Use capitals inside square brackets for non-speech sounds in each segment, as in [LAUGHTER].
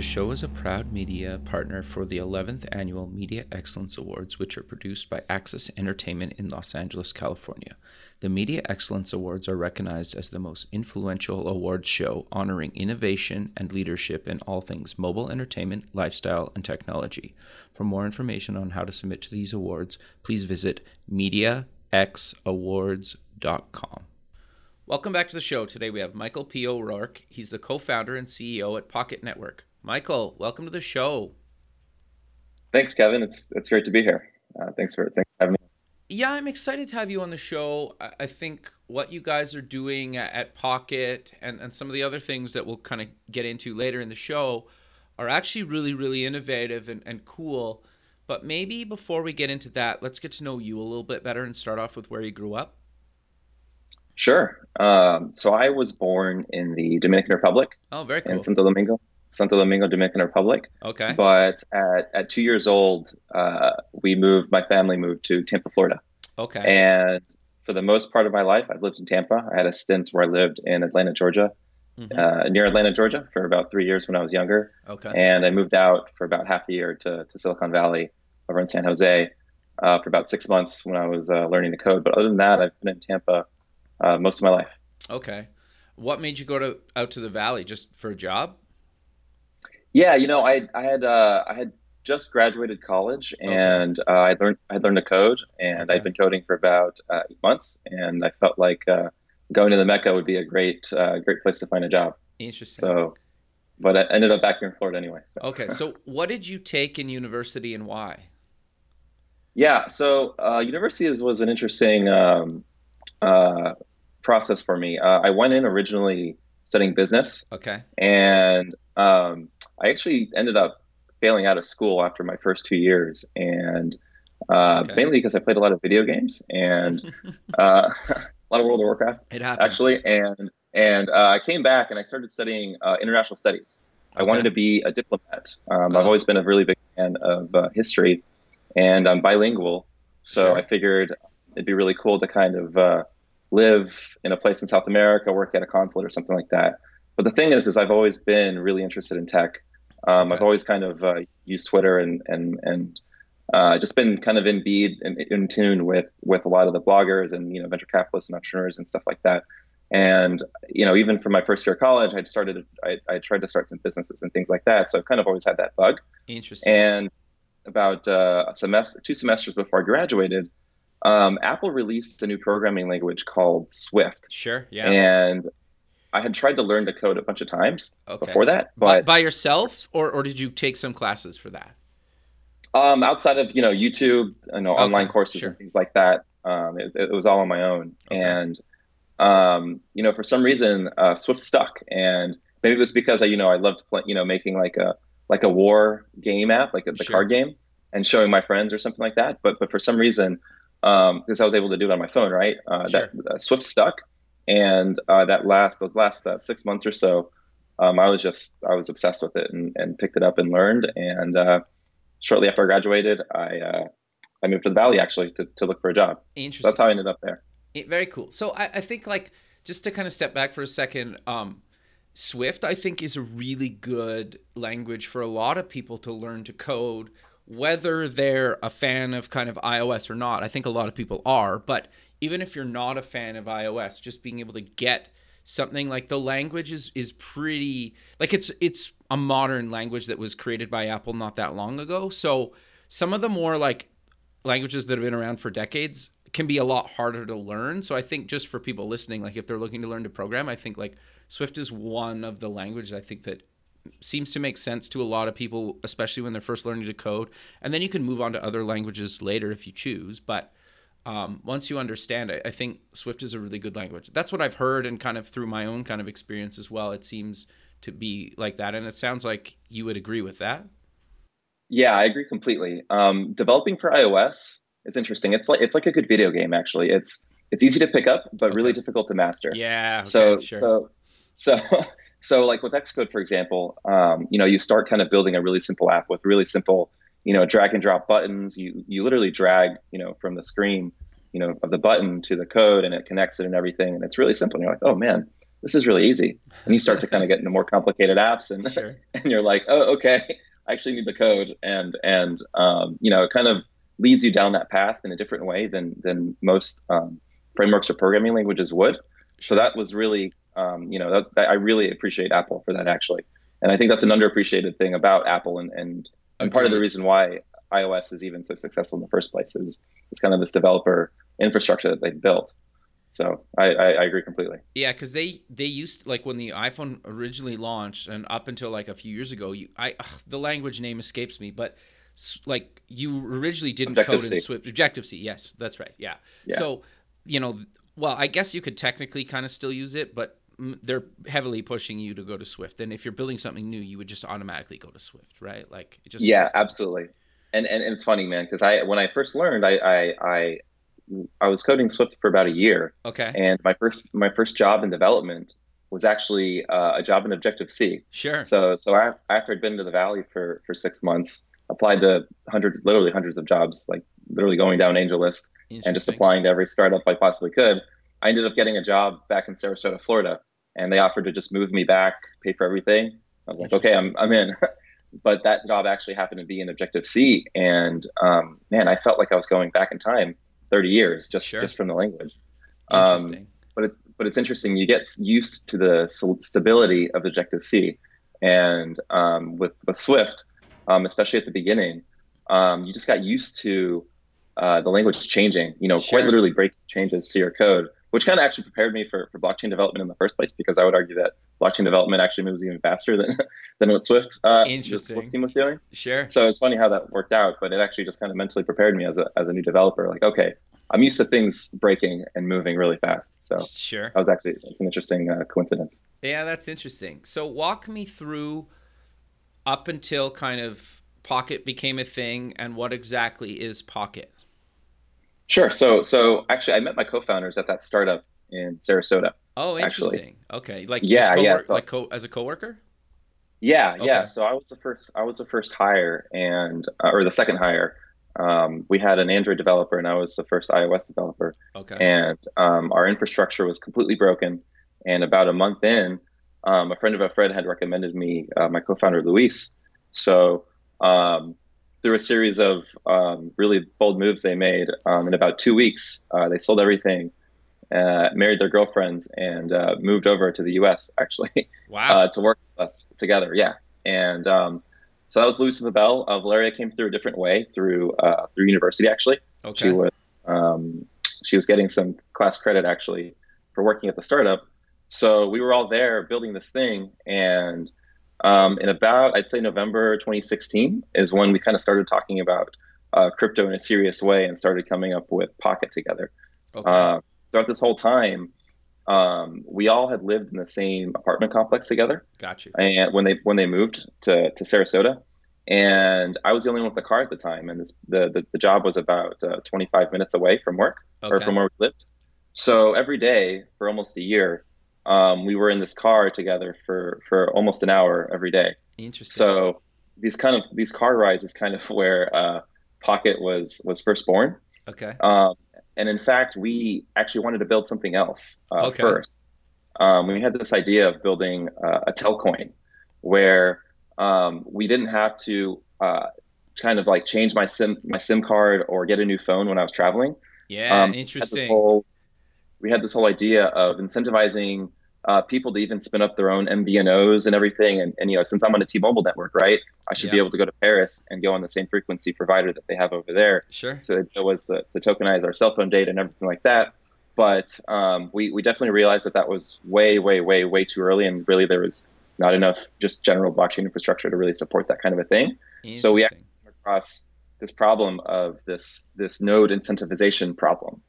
The show is a proud media partner for the 11th Annual Media Excellence Awards, which are produced by Access Entertainment in Los Angeles, California. The Media Excellence Awards are recognized as the most influential awards show honoring innovation and leadership in all things mobile entertainment, lifestyle, and technology. For more information on how to submit to these awards, please visit MediaXAwards.com. Welcome back to the show. Today we have Michael P. O'Rourke. He's the co founder and CEO at Pocket Network. Michael, welcome to the show. Thanks, Kevin. It's it's great to be here. Uh, thanks for thanks for having me. Yeah, I'm excited to have you on the show. I think what you guys are doing at Pocket and, and some of the other things that we'll kind of get into later in the show are actually really, really innovative and, and cool. But maybe before we get into that, let's get to know you a little bit better and start off with where you grew up. Sure. Um, so I was born in the Dominican Republic. Oh, very cool. In Santo Domingo. Santo Domingo, Dominican Republic. Okay. But at, at two years old, uh, we moved, my family moved to Tampa, Florida. Okay. And for the most part of my life, I've lived in Tampa. I had a stint where I lived in Atlanta, Georgia, mm-hmm. uh, near Atlanta, Georgia, for about three years when I was younger. Okay. And I moved out for about half a year to, to Silicon Valley over in San Jose uh, for about six months when I was uh, learning the code. But other than that, I've been in Tampa uh, most of my life. Okay. What made you go to out to the valley? Just for a job? Yeah, you know, I I had uh, I had just graduated college and okay. uh, I learned I learned to code and okay. I'd been coding for about uh, eight months and I felt like uh, going to the Mecca would be a great uh, great place to find a job. Interesting. So, but I ended up back here in Florida anyway. So. Okay, so what did you take in university and why? Yeah, so uh, university is, was an interesting um, uh, process for me. I went in originally studying business. Okay. And um, I actually ended up failing out of school after my first two years, and uh, okay. mainly because I played a lot of video games and [LAUGHS] uh, [LAUGHS] a lot of World of Warcraft. It happens. actually, and and uh, I came back and I started studying uh, international studies. Okay. I wanted to be a diplomat. Um, oh. I've always been a really big fan of uh, history, and I'm bilingual, so sure. I figured it'd be really cool to kind of uh, live in a place in South America, work at a consulate or something like that. But the thing is, is I've always been really interested in tech. Um, okay. I've always kind of uh, used Twitter and and and uh, just been kind of in bead and in tune with with a lot of the bloggers and you know venture capitalists and entrepreneurs and stuff like that. And you know, even from my first year of college, I'd started, I, I tried to start some businesses and things like that. So I've kind of always had that bug. Interesting. And about uh, a semester, two semesters before I graduated, um, Apple released a new programming language called Swift. Sure. Yeah. And I had tried to learn to code a bunch of times okay. before that, but by, by, yourself, or or did you take some classes for that? Um, outside of you know YouTube, you know, okay. online courses sure. and things like that, um, it, it, was all on my own. Okay. And um, you know, for some reason, uh, Swift stuck, and maybe it was because I, you know, I loved play, you know, making like a like a war game app, like a, the sure. card game, and showing my friends or something like that. But but for some reason, um, because I was able to do it on my phone, right? Uh, sure. That uh, Swift stuck, and uh, that last those last uh, six months or so, um, I was just I was obsessed with it and, and picked it up and learned. And uh, shortly after I graduated, I uh, I moved to the Valley actually to, to look for a job. Interesting. So that's how I ended up there. Very cool. So I, I think like just to kind of step back for a second. Um, Swift, I think, is a really good language for a lot of people to learn to code whether they're a fan of kind of iOS or not, I think a lot of people are, but even if you're not a fan of iOS, just being able to get something like the language is is pretty like it's it's a modern language that was created by Apple not that long ago. So some of the more like languages that have been around for decades can be a lot harder to learn. So I think just for people listening, like if they're looking to learn to program, I think like Swift is one of the languages I think that seems to make sense to a lot of people, especially when they're first learning to code. And then you can move on to other languages later if you choose. But um, once you understand it, I think Swift is a really good language. That's what I've heard and kind of through my own kind of experience as well. It seems to be like that. And it sounds like you would agree with that. Yeah, I agree completely. Um, developing for iOS is interesting. It's like it's like a good video game actually. It's it's easy to pick up, but okay. really difficult to master. Yeah. Okay, so sure. so so [LAUGHS] so like with Xcode, for example, um, you know, you start kind of building a really simple app with really simple, you know, drag and drop buttons. You you literally drag, you know, from the screen, you know, of the button to the code, and it connects it and everything, and it's really simple. And you're like, oh man, this is really easy. And you start to kind of get into more complicated apps, and sure. [LAUGHS] and you're like, oh, okay, I actually need the code, and and um, you know, it kind of leads you down that path in a different way than than most um, frameworks or programming languages would. So that was really, um, you know, that's that, I really appreciate Apple for that actually, and I think that's an underappreciated thing about Apple, and and, and part of the reason why iOS is even so successful in the first place is is kind of this developer infrastructure that they've built. So I, I, I agree completely. Yeah, because they they used like when the iPhone originally launched, and up until like a few years ago, you I ugh, the language name escapes me, but like you originally didn't Objective code in Swift. Objective C, yes, that's right. Yeah. yeah. So you know, well, I guess you could technically kind of still use it, but they're heavily pushing you to go to Swift. And if you're building something new, you would just automatically go to Swift, right? Like it just yeah, absolutely. And, and and it's funny, man, because I when I first learned, I, I I I was coding Swift for about a year. Okay. And my first my first job in development was actually uh, a job in Objective C. Sure. So so I, after I'd been to the Valley for for six months, applied to hundreds, literally hundreds of jobs, like literally going down AngelList and just applying to every startup I possibly could. I ended up getting a job back in Sarasota, Florida, and they offered to just move me back, pay for everything. I was like, okay, I'm I'm in. [LAUGHS] but that job actually happened to be in Objective C, and um, man, I felt like I was going back in time 30 years just sure. just from the language. Um, but it, but it's interesting. You get used to the stability of Objective C, and um, with with Swift, um, especially at the beginning, um, you just got used to uh, the language changing. You know, sure. quite literally break changes to your code, which kind of actually prepared me for, for blockchain development in the first place because I would argue that blockchain development actually moves even faster than [LAUGHS] than what Swift uh, Swift team was doing. Sure. So it's funny how that worked out, but it actually just kind of mentally prepared me as a as a new developer. Like, okay, I'm used to things breaking and moving really fast. So sure, that was actually it's an interesting uh, coincidence. Yeah, that's interesting. So walk me through up until kind of Pocket became a thing, and what exactly is Pocket? Sure. So so actually, I met my co-founders at that startup in Sarasota. Oh, interesting. Actually. Okay, like yeah, yeah. So, like co- as a coworker. Yeah, okay. yeah. So I was the first. I was the first hire, and uh, or the second hire. Um, we had an Android developer, and I was the first iOS developer. Okay. And um, our infrastructure was completely broken. And about a month in, um, a friend of a friend had recommended me uh, my co-founder Luis. So um, through a series of um, really bold moves they made, um, in about two weeks, uh, they sold everything, uh, married their girlfriends, and uh, moved over to the U.S. Actually, [LAUGHS] wow, uh, to work with us together. Yeah, and um, so that was Luis Isabel. Uh, Valeria came through a different way through uh, through university. Actually, okay. she was um, she was getting some class credit actually for working at the startup. So we were all there building this thing, and um, in about I'd say November 2016 is when we kind of started talking about uh, crypto in a serious way and started coming up with Pocket together. Okay. Uh, throughout this whole time, um, we all had lived in the same apartment complex together. Gotcha. And when they when they moved to, to Sarasota, and I was the only one with the car at the time, and this, the, the, the job was about uh, 25 minutes away from work okay. or from where we lived. So every day for almost a year, um, we were in this car together for for almost an hour every day. Interesting. So these kind of these car rides is kind of [LAUGHS] where uh, Pocket was was first born. Okay. Um, and in fact, we actually wanted to build something else uh, okay. first. Um, we had this idea of building uh, a Telcoin, where um, we didn't have to uh, kind of like change my sim my SIM card or get a new phone when I was traveling. Yeah, um, so interesting. Had, whole, we had this whole idea of incentivizing uh, people to even spin up their own MVNOs and everything. And, and you know, since I'm on a T-Mobile network, right, I should yeah. be able to go to Paris and go on the same frequency provider that they have over there. Sure. So it was uh, to tokenize our cell phone data and everything like that. But um, we we definitely realized that that was way way way way too early, and really there was not enough just general blockchain infrastructure to really support that kind of a thing. So we came across this problem of this this node incentivization problem,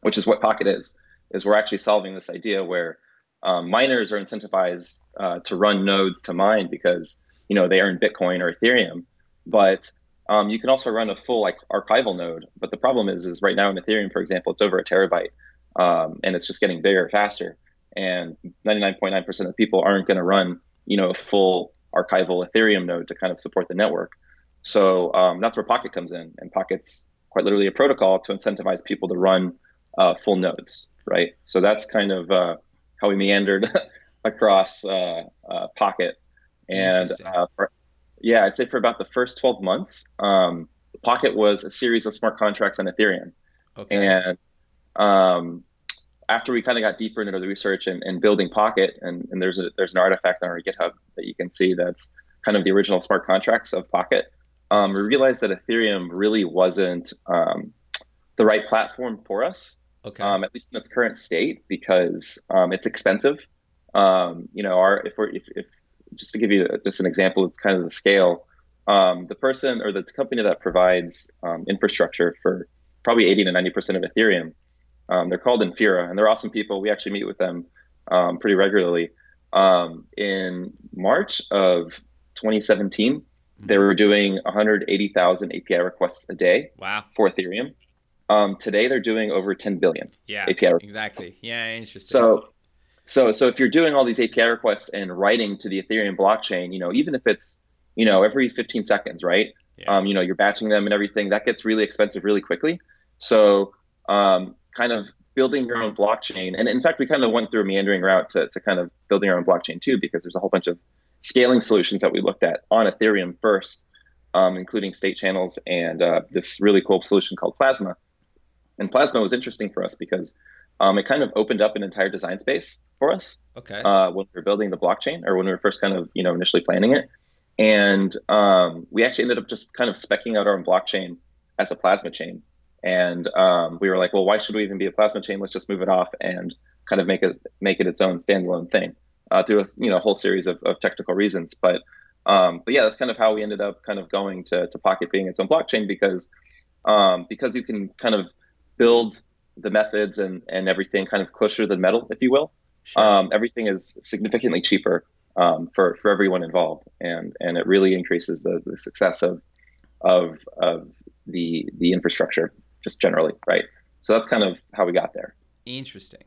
which is what Pocket is. Is we're actually solving this idea where um, miners are incentivized uh, to run nodes to mine because you know they earn Bitcoin or Ethereum, but um, you can also run a full like archival node. But the problem is, is right now in Ethereum, for example, it's over a terabyte, um, and it's just getting bigger faster. And 99.9% of people aren't going to run you know a full archival Ethereum node to kind of support the network. So um, that's where Pocket comes in, and Pocket's quite literally a protocol to incentivize people to run uh, full nodes, right? So that's kind of uh, how we meandered [LAUGHS] across uh, uh Pocket, and uh, for, yeah, I'd say for about the first 12 months, um, Pocket was a series of smart contracts on Ethereum, okay. and um, after we kind of got deeper into the research and, and building Pocket, and, and there's a there's an artifact on our GitHub that you can see that's kind of the original smart contracts of Pocket. Um, we realized that Ethereum really wasn't um, the right platform for us, okay. um, at least in its current state, because um, it's expensive. Um, you know, our if we're if, if just to give you just an example of kind of the scale, um, the person or the company that provides infrastructure for probably 80 to 90 percent of Ethereum um, they're called Infura, and they're awesome people. We actually meet with them um, pretty regularly. Um, in March of 2017, mm-hmm. they were doing 180,000 API requests a day. Wow. For Ethereum. Um, today, they're doing over 10 billion. Yeah. API requests. Exactly. Yeah. Interesting. So, so, so if you're doing all these API requests and writing to the Ethereum blockchain, you know, even if it's you know every 15 seconds, right? Yeah. Um, you know, you're batching them and everything. That gets really expensive really quickly. So um, kind of building your own blockchain. And in fact, we kind of went through a meandering route to, to kind of building our own blockchain too, because there's a whole bunch of scaling solutions that we looked at on Ethereum first, um, including state channels and uh, this really cool solution called Plasma. And Plasma was interesting for us because um, it kind of opened up an entire design space for us. Okay. Uh, when we were building the blockchain, or when we were first kind of you know initially planning it, and um, we actually ended up just kind of specking out our own blockchain as a Plasma chain. And um, we were like, well, why should we even be a plasma chain? Let's just move it off and kind of make it make it its own standalone thing uh, through a you know whole series of, of technical reasons. But um, but yeah, that's kind of how we ended up kind of going to, to Pocket being its own blockchain because um, because you can kind of build the methods and, and everything kind of closer to the metal, if you will. Sure. Um, everything is significantly cheaper um, for, for everyone involved, and and it really increases the, the success of of of the the infrastructure just generally, right? So that's kind of how we got there. Interesting.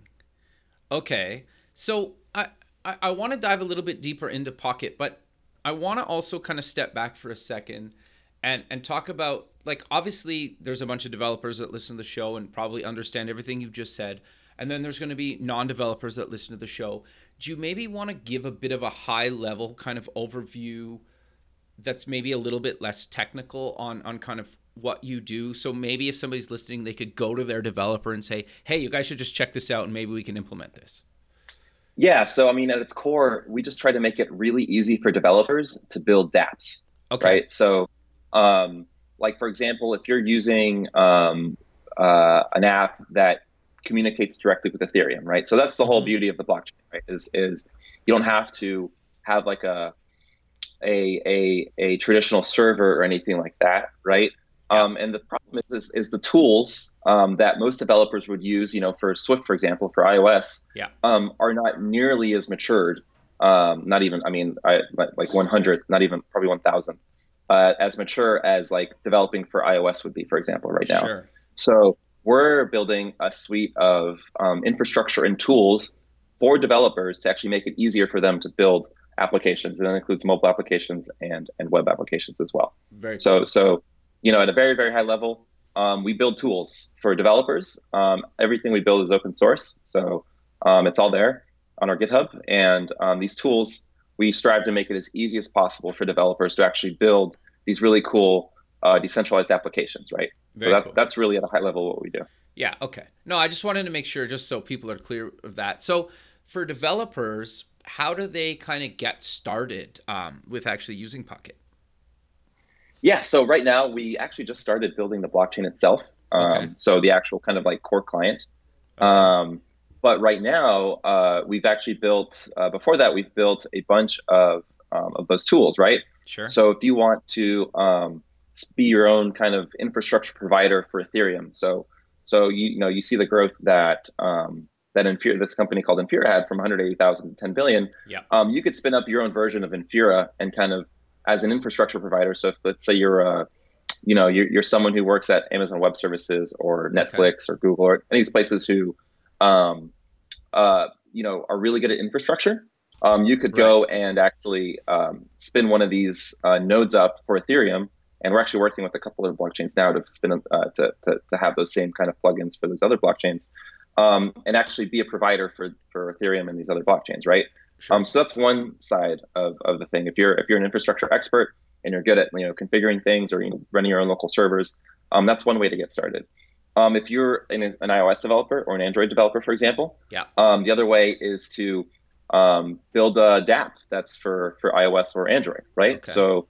Okay, so I I, I want to dive a little bit deeper into Pocket, but I want to also kind of step back for a second and and talk about like obviously there's a bunch of developers that listen to the show and probably understand everything you've just said and then there's going to be non-developers that listen to the show do you maybe want to give a bit of a high level kind of overview that's maybe a little bit less technical on on kind of what you do. So maybe if somebody's listening, they could go to their developer and say, "Hey, you guys should just check this out, and maybe we can implement this." Yeah. So I mean, at its core, we just try to make it really easy for developers to build DApps. Okay. Right. So, um, like for example, if you're using um, uh, an app that communicates directly with Ethereum, right? So that's the whole mm-hmm. beauty of the blockchain, right? Is is you don't have to have like a a, a, a traditional server or anything like that, right? Um, and the problem is, is, is the tools um, that most developers would use, you know, for Swift, for example, for iOS, yeah. um, are not nearly as matured. Um, not even, I mean, I, like 100, not even probably 1,000, uh, as mature as like developing for iOS would be, for example, right now. Sure. So we're building a suite of um, infrastructure and tools for developers to actually make it easier for them to build applications, and that includes mobile applications and and web applications as well. Very so cool. so you know, at a very, very high level, um, we build tools for developers. Um, everything we build is open source, so um, it's all there on our GitHub. And um, these tools, we strive to make it as easy as possible for developers to actually build these really cool uh, decentralized applications, right? Very so that's cool. that's really at a high level what we do. Yeah. Okay. No, I just wanted to make sure, just so people are clear of that. So for developers, how do they kind of get started um, with actually using Pocket? Yeah, so right now we actually just started building the blockchain itself. Um, okay. So the actual kind of like core client. Okay. Um, but right now uh, we've actually built. Uh, before that, we've built a bunch of um, of those tools, right? Sure. So if you want to um, be your own kind of infrastructure provider for Ethereum, so so you, you know you see the growth that um, that Infura, this company called Infura had from 180,000 to 10 billion, yeah. um, you could spin up your own version of Infura and kind of as an infrastructure provider. So if, let's say you're a, you know, you're, you're someone who works at Amazon Web Services or Netflix okay. or Google or any of these places who, um, uh, you know, are really good at infrastructure. Um, you could right. go and actually um, spin one of these uh, nodes up for Ethereum and we're actually working with a couple of blockchains now to spin uh, to, to, to have those same kind of plugins for those other blockchains um, and actually be a provider for, for ethereum and these other blockchains right sure. um, so that's one side of, of the thing if you're if you're an infrastructure expert and you're good at you know configuring things or you know, running your own local servers um, that's one way to get started um, if you're an, an, ios developer or an android developer for example yeah um, the other way is to um, build a dApp that's for for ios or android right okay. so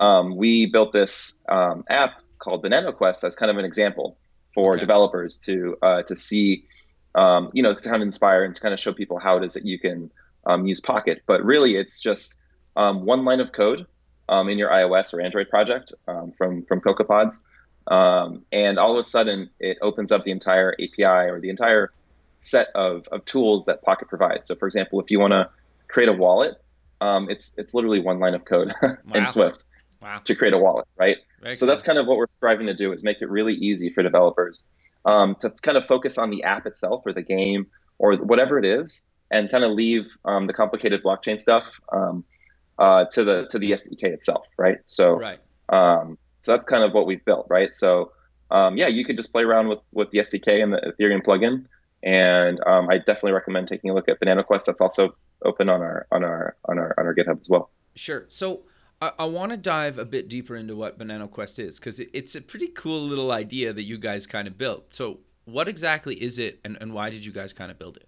um, we built this um, app called Banana Quest as kind of an example for okay. developers to uh, to see, um, you know, to kind of inspire and to kind of show people how it is that you can um, use Pocket. But really, it's just um, one line of code um, in your iOS or Android project from from CocoaPods, and all of a sudden it opens up the entire API or the entire set of, of tools that Pocket provides. So, for example, if you want to create a wallet, it's it's literally one line of code [LAUGHS] wow. in Swift wow. to create a wallet, right? Very so cool. that's kind of what we're striving to do is make it really easy for developers um, to kind of focus on the app itself or the game or whatever it is, and kind of leave um, the complicated blockchain stuff um, uh, to the to the SDK itself, right? So, right. So that's kind of what we've built, right? So, um, yeah, you could just play around with with the SDK and the Ethereum plugin, and um, I definitely recommend taking a look at Banana Quest. That's also open on our on our on our on our GitHub as well. Sure. So I, I want to dive a bit deeper into what Banana Quest is because it, it's a pretty cool little idea that you guys kind of built. So, what exactly is it, and, and why did you guys kind of build it?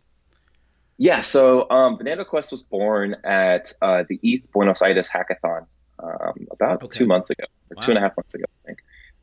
Yeah, so um, Banana Quest was born at uh, the ETH Buenos Aires hackathon um, about okay. two months ago, or wow. two and a half months ago, I think.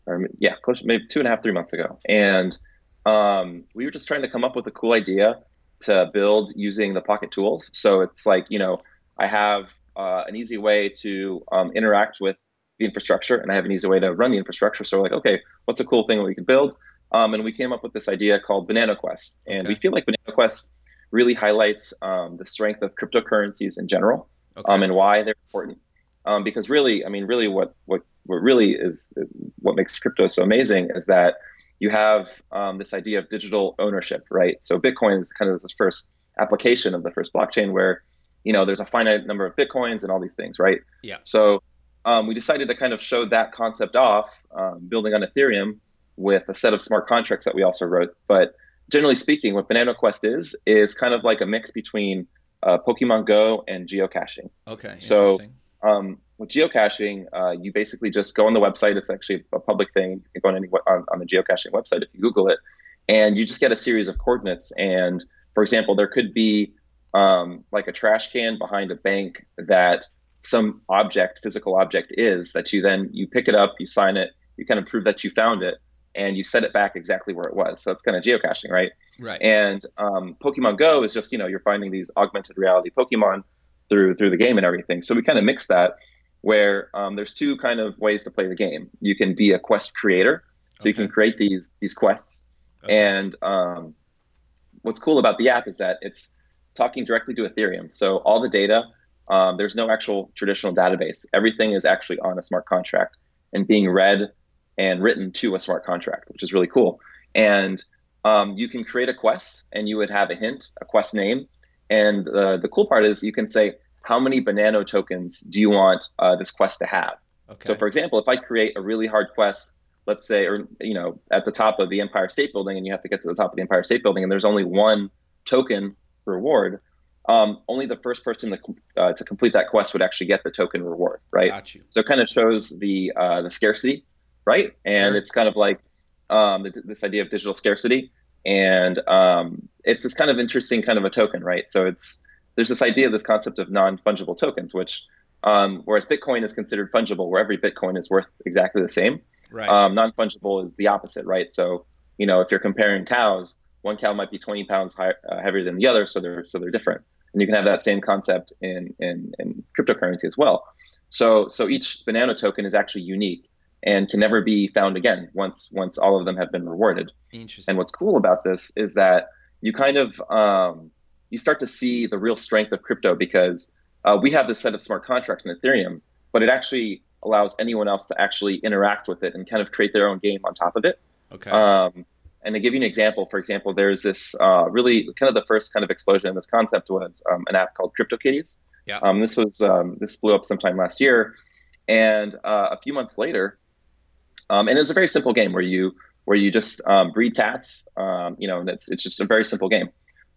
Or yeah, close, maybe two and a half, three months ago. And um, we were just trying to come up with a cool idea to build using the Pocket tools. So it's like, you know, I have uh, an easy way to um, interact with the infrastructure, and I have an easy way to run the infrastructure. So we're like, okay, what's a cool thing we can build? Um, and we came up with this idea called Banana Quest, and okay. we feel like Banana Quest really highlights um, the strength of cryptocurrencies in general, okay. Um, and why they're important. Um, because really, I mean, really, what what what really is what makes crypto so amazing is that you have um, this idea of digital ownership, right? So Bitcoin is kind of the first application of the first blockchain where you know, there's a finite number of bitcoins and all these things, right? Yeah. So um, we decided to kind of show that concept off, um, building on Ethereum with a set of smart contracts that we also wrote. But generally speaking, what Banana Quest is is kind of like a mix between uh, Pokemon Go and geocaching. Okay. So um, with geocaching, uh, you basically just go on the website. It's actually a public thing. You can go on any on, on the geocaching website if you Google it, and you just get a series of coordinates. And for example, there could be um, like a trash can behind a bank that some object, physical object is that you then you pick it up, you sign it, you kind of prove that you found it, and you set it back exactly where it was. So it's kind of geocaching, right? Right. And um, Pokemon Go is just you know you're finding these augmented reality Pokemon through through the game and everything. So we kind of mix that where um, there's two kind of ways to play the game. You can be a quest creator, so okay. you can create these these quests. Okay. And um, what's cool about the app is that it's talking directly to Ethereum. So all the data, um, there's no actual traditional database. Everything is actually on a smart contract and being read and written to a smart contract, which is really cool. And um, you can create a quest and you would have a hint, a quest name. And uh, the cool part is you can say, how many Banano tokens do you want uh, this quest to have? Okay. So for example, if I create a really hard quest, let's say, or, you know, at the top of the Empire State Building and you have to get to the top of the Empire State Building and there's only one token reward, um, only the first person to, uh, to complete that quest would actually get the token reward, right? Got you. So it kind of shows the uh, the scarcity, right? And sure. it's kind of like um, this idea of digital scarcity, and um, it's this kind of interesting kind of a token, right? So it's there's this idea, this concept of non fungible tokens, which um, whereas Bitcoin is considered fungible, where every Bitcoin is worth exactly the same. Right. Um, non fungible is the opposite, right? So you know if you're comparing cows one cow might be 20 pounds high, uh, heavier than the other, so they're so they're different. And you can have that same concept in, in in cryptocurrency as well. So so each banana token is actually unique and can never be found again once once all of them have been rewarded. Interesting. And what's cool about this is that you kind of um, you start to see the real strength of crypto because uh, we have this set of smart contracts in Ethereum, but it actually allows anyone else to actually interact with it and kind of create their own game on top of it. Okay. Um, and to give you an example, for example, there's this uh, really kind of the first kind of explosion in this concept was um, an app called CryptoKitties. Yeah. Um, this was um, this blew up sometime last year, and uh, a few months later, um, and it was a very simple game where you where you just um, breed cats. Um, you know, and it's it's just a very simple game.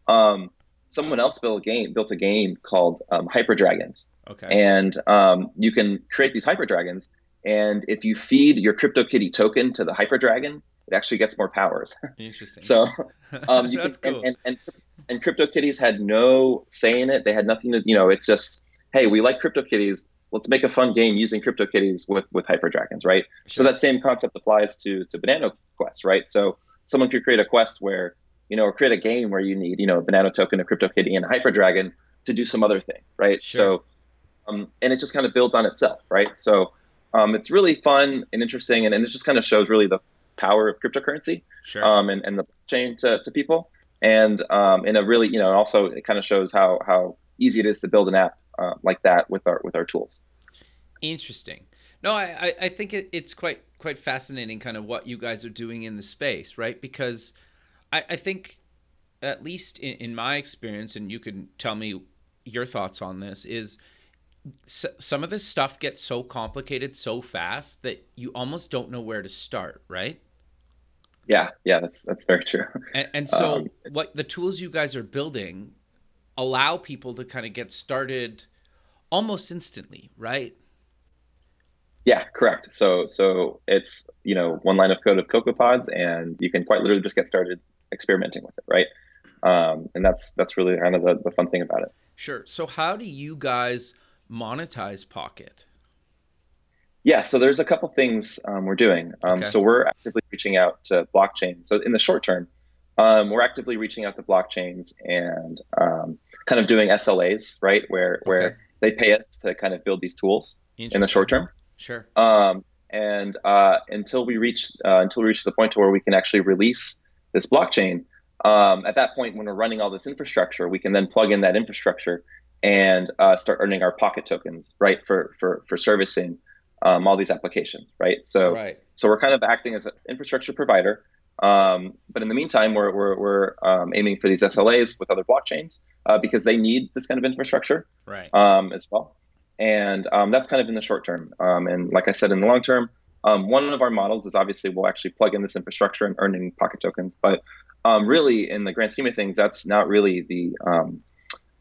Um, someone else built a game built a game called um, Hyper Dragons, okay. and um, you can create these Hyper Dragons. And if you feed your CryptoKitty token to the Hyper Dragon, it actually gets more powers. [LAUGHS] Interesting. so [LAUGHS] um, you That's can, cool. and, and, and and CryptoKitties had no say in it. They had nothing to, you know, it's just, hey, we like CryptoKitties. Let's make a fun game using CryptoKitties with with Hyper Dragons, right? Sure. So that same concept applies to to Banana Quest, right? So someone could create a quest where, you know, or create a game where you need, you know, a Banana token, a CryptoKitty, and a Hyper Dragon to do some other thing, right? Sure. So, um, and it just kind of builds on itself, right? So um, it's really fun and interesting, and, and it just kind of shows really the power of cryptocurrency sure. um, and, and the chain to, to people. And um, in a really, you know, also it kind of shows how how easy it is to build an app uh, like that with our with our tools. Interesting. No, I, I, think it, it's quite quite fascinating, kind of what you guys are doing in the space, right? Because I, I think, at least in, in my experience, and you can tell me your thoughts on this, is s- some of this stuff gets so complicated so fast that you almost don't know where to start, right? Yeah, yeah, that's that's very true. And, and so, Um, what the tools you guys are building allow people to kind of get started almost instantly, right? Yeah, correct. So so it's you know one line of code of CocoaPods, and you can quite literally just get started experimenting with it, right? Um, and that's that's really kind of the, the fun thing about it. Sure. So, how do you guys monetize Pocket? Yeah, so there's a couple things um, we're doing. Um, Okay. So we're actively reaching out to blockchains. So in the short term, um, we're actively reaching out to blockchains and um, kind of doing SLAs, right, where where Okay. they pay us to kind of build these tools in the short term. Sure. Um, and uh, until we reach uh, until we reach the point to where we can actually release this blockchain, um, at that point when we're running all this infrastructure, we can then plug in that infrastructure and uh, start earning our pocket tokens, right, for for for servicing um, all these applications, right? So right. so we're kind of acting as an infrastructure provider. Um, but in the meantime, we're, we're, we're um, aiming for these SLAs with other blockchains uh, because they need this kind of infrastructure Right. um, as well. And um, that's kind of in the short term. Um, and like I said, in the long term, um, one of our models is obviously we'll actually plug in this infrastructure and earning pocket tokens. But um, really, in the grand scheme of things, that's not really the um,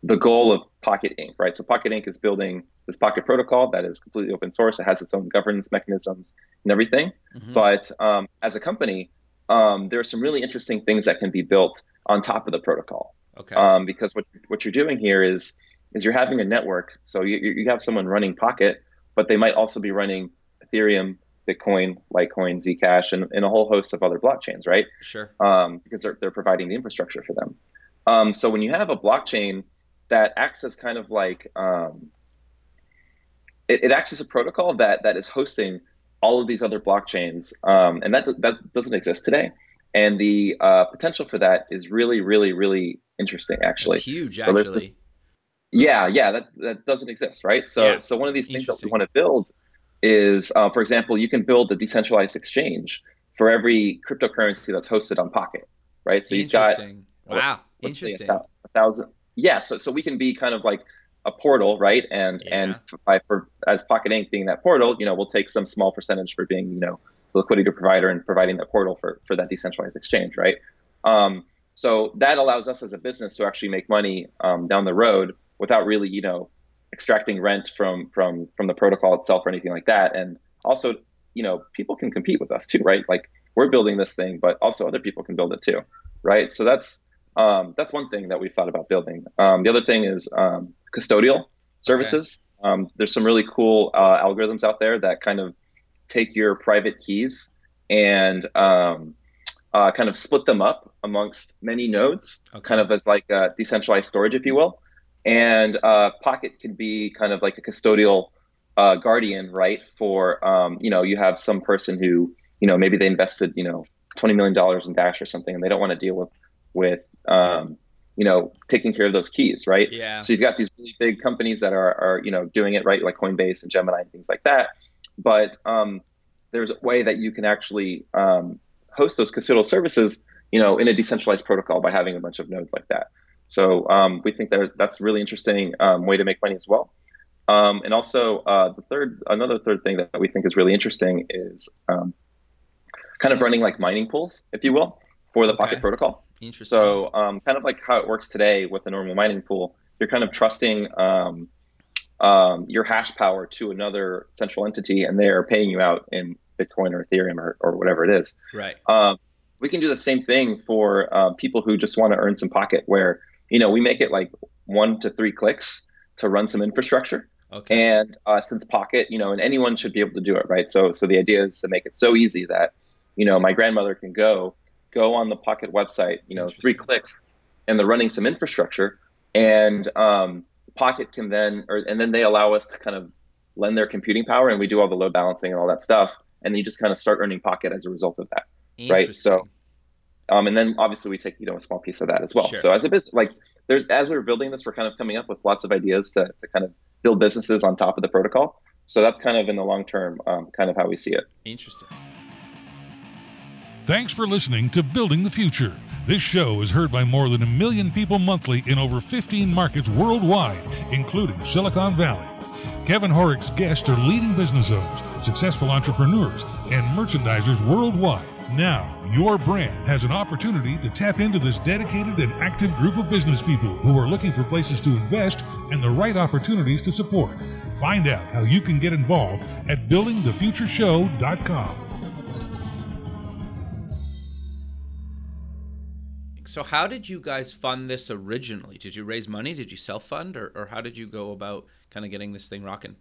the goal of Pocket Inc. Right? So Pocket Inc. is building this Pocket protocol that is completely open source. It has its own governance mechanisms and everything. Mhm. But um, as a company, um, there are some really interesting things that can be built on top of the protocol okay. um, because what what you're doing here is is you're having a network. So you you have someone running Pocket, but they might also be running Ethereum, Bitcoin, Litecoin, Zcash, and, and a whole host of other blockchains, right? sure. Um, because they're they're providing the infrastructure for them. Um, so when you have a blockchain that acts as kind of like um, it, it acts as a protocol that that is hosting all of these other blockchains, um, and that that doesn't exist today. And the uh, potential for that is really, really, really interesting, actually. It's huge, So actually. this- yeah, yeah, that, that doesn't exist, right? So, Yeah. so one of these things that we want to build is, uh, for example, you can build a decentralized exchange for every cryptocurrency that's hosted on Pocket, right? So you've got Interesting. wow. Interesting. a thousand. Yeah, so so we can be kind of like a portal, right? And and Yeah. f- by for as Pocket Inc. being that portal, you know, we'll take some small percentage for being, you know, the liquidity provider and providing that portal for for that decentralized exchange, right? Um, so that allows us as a business to actually make money um, down the road without really, you know, extracting rent from from from the protocol itself or anything like that. And also, you know, people can compete with us too, right? Like we're building this thing, but also other people can build it too, right? So that's um, that's one thing that we've thought about building. Um, the other thing is um, custodial services. Um, there's some really cool uh, algorithms out there that kind of take your private keys and um, uh, kind of split them up amongst many nodes, Okay. kind of as like a decentralized storage, if you will. And uh, Pocket can be kind of like a custodial uh, guardian, right? For um, you know, you have some person who you know maybe they invested you know twenty million dollars in Dash or something, and they don't want to deal with with um, you know, taking care of those keys, right? Yeah. So you've got these really big companies that are, are you know, doing it right, like Coinbase and Gemini and things like that. But um, there's a way that you can actually um, host those custodial services, you know, in a decentralized protocol by having a bunch of nodes like that. So um, we think there's that's a really interesting um, way to make money as well. Um, and also uh, the third, another third thing that we think is really interesting is um, kind of running like mining pools, if you will, for the Okay. Pocket protocol. Interesting. So um, kind of like how it works today with a normal mining pool, you're kind of trusting um, um, your hash power to another central entity, and they are paying you out in Bitcoin or Ethereum or, or whatever it is. right. Um, we can do the same thing for uh, people who just want to earn some pocket, where you know we make it like one to three clicks to run some infrastructure. Okay. And uh, since Pocket, you know, and anyone should be able to do it, right? So, so the idea is to make it so easy that, you know, my grandmother can go, go on the Pocket website, you know, three clicks, and they're running some infrastructure, and um, Pocket can then, or and then they allow us to kind of lend their computing power, and we do all the load balancing and all that stuff, and you just kind of start earning Pocket as a result of that. right, so- Um, and then obviously we take you know a small piece of that as well. Sure. So as a business, like there's as we were building this, we're kind of coming up with lots of ideas to, to kind of build businesses on top of the protocol. So that's kind of in the long term, um, kind of how we see it. Interesting. Thanks for listening to Building the Future. This show is heard by more than a million people monthly in over 15 markets worldwide, including Silicon Valley. Kevin Horek's guests are leading business owners, successful entrepreneurs, and merchandisers worldwide. Now, your brand has an opportunity to tap into this dedicated and active group of business people who are looking for places to invest and the right opportunities to support. Find out how you can get involved at buildingthefutureshow.com. So, how did you guys fund this originally? Did you raise money? Did you self fund, or, or how did you go about kind of getting this thing rocking?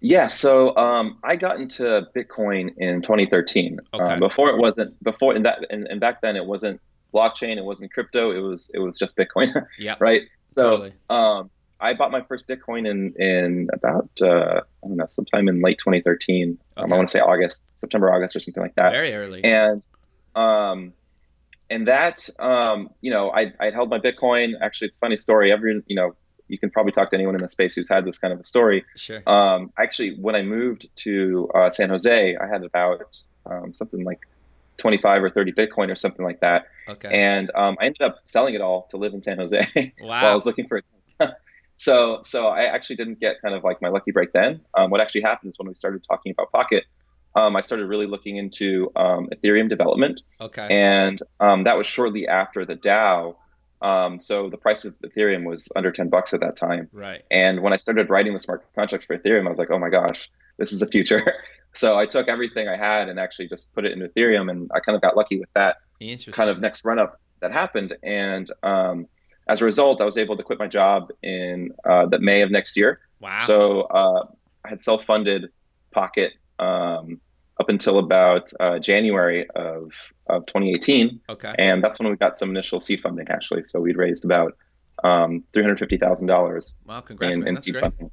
Yeah, so um, I got into Bitcoin in 2013. Okay. Um, before it wasn't before and that and, and back then it wasn't blockchain, it wasn't crypto, it was it was just Bitcoin, [LAUGHS] Yeah. right? So Totally. um, I bought my first Bitcoin in in about uh, I don't know sometime in late 2013. Um, I want to say August, September, August, or something like that. Very early. and um and that um you know i i held my bitcoin. Actually it's a funny story. Every you know you can probably talk to anyone in the space who's had this kind of a story. Sure. um actually when i moved to uh, san jose i had about um, something like 25 or 30 bitcoin or something like that. Okay. and um, i ended up selling it all to live in san jose. [LAUGHS] While i was looking for it [LAUGHS] so so i actually didn't get kind of like my lucky break then. Um, what actually happened is when we started talking about pocket um, i started really looking into um, ethereum development Okay. and um, that was shortly after the DAO. Um, so the price of Ethereum was under 10 bucks at that time. right. And when I started writing the smart contracts for Ethereum, I was like, oh my gosh, this is the future. [LAUGHS] so I took everything I had and actually just put it in Ethereum, and I kind of got lucky with that kind of next run up that happened. And um, as a result, I was able to quit my job in uh, the May of next year. wow. So uh, I had self-funded Pocket um, up until about uh, January of, of 2018, okay. and that's when we got some initial seed funding. Actually, so we'd raised about um, $350,000 Wow. Congrats, in, in seed great. funding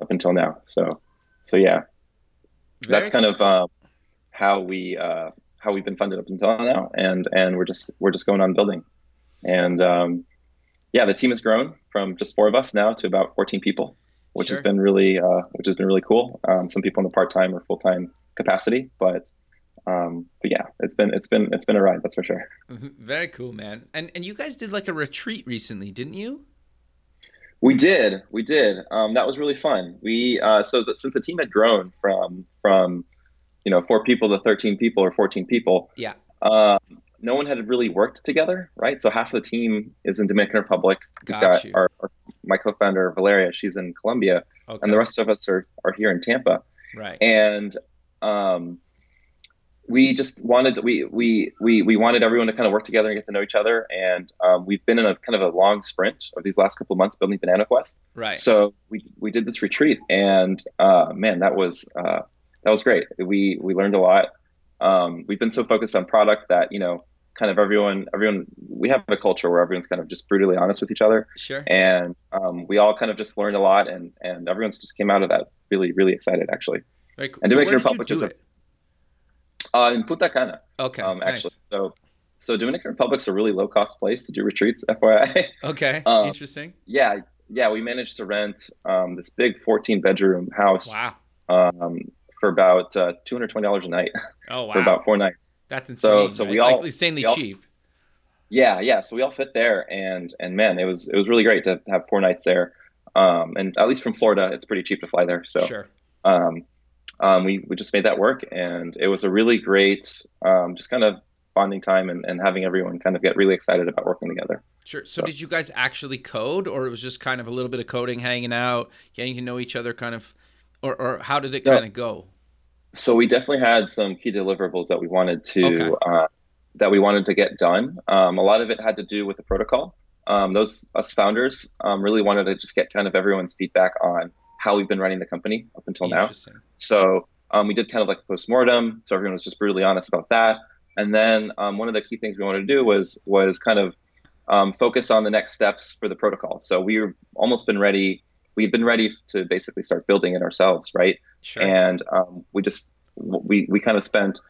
up until now. So, so yeah, that's Very kind of uh, how we uh, how we've been funded up until now, and and we're just we're just going on building, and um, yeah, the team has grown from just four of us now to about 14 people, which has been really uh, which has been really cool. Um, some people in the part time or full time capacity, but um, but yeah, it's been it's been it's been a ride, that's for sure. Mhm. Very cool, man. And and you guys did like a retreat recently, didn't you? We did, we did. Um, that was really fun. We uh, so that since the team had grown from from you know four people to 13 people or 14 people, Yeah. uh, no one had really worked together, right? So half of the team is in Dominican Republic. Got got you. our, our my co-founder Valeria, she's in Colombia, Okay. and the rest of us are are here in Tampa. right. And um, we just wanted we we we we wanted everyone to kind of work together and get to know each other. And um, we've been in a kind of a long sprint of these last couple of months building Banana Quest. right. So we we did this retreat, and uh, man, that was uh, that was great. We we learned a lot. Um, we've been so focused on product that you know, kind of everyone everyone we have a culture where everyone's kind of just brutally honest with each other, sure. and um, we all kind of just learned a lot, and and everyone's just came out of that really really excited actually. Very cool. and so Dominican where did you Republic do is a- it? Uh, in Punta Cana, Okay. um, nice. actually. So so Dominican Republic's a really low cost place to do retreats, [LAUGHS] FYI. Okay, [LAUGHS] um, interesting. Yeah, yeah, we managed to rent um, this big 14 bedroom house. Wow. Um, for about uh, $220 a night. Oh wow. [LAUGHS] For about four nights. That's insane. So, so we all like insanely we all, cheap. Yeah, yeah. So we all fit there, and and man, it was it was really great to have four nights there. Um, and at least from Florida, it's pretty cheap to fly there. So sure. Um, um, we we just made that work, and it was a really great, um, just kind of bonding time and, and having everyone kind of get really excited about working together. Sure. So, so, did you guys actually code, or it was just kind of a little bit of coding, hanging out, getting to know each other, kind of, or or how did it kind of go? So we definitely had some key deliverables that we wanted to okay. uh, that we wanted to get done. Um, a lot of it had to do with the protocol. Um, those us founders um, really wanted to just get kind of everyone's feedback on how we've been running the company up until now. So um, we did kind of like a postmortem, so everyone was just brutally honest about that. And then um, one of the key things we wanted to do was was kind of um, focus on the next steps for the protocol. So we've almost been ready. We've been ready to basically start building it ourselves, right? Sure. And um, we just we we kind of spent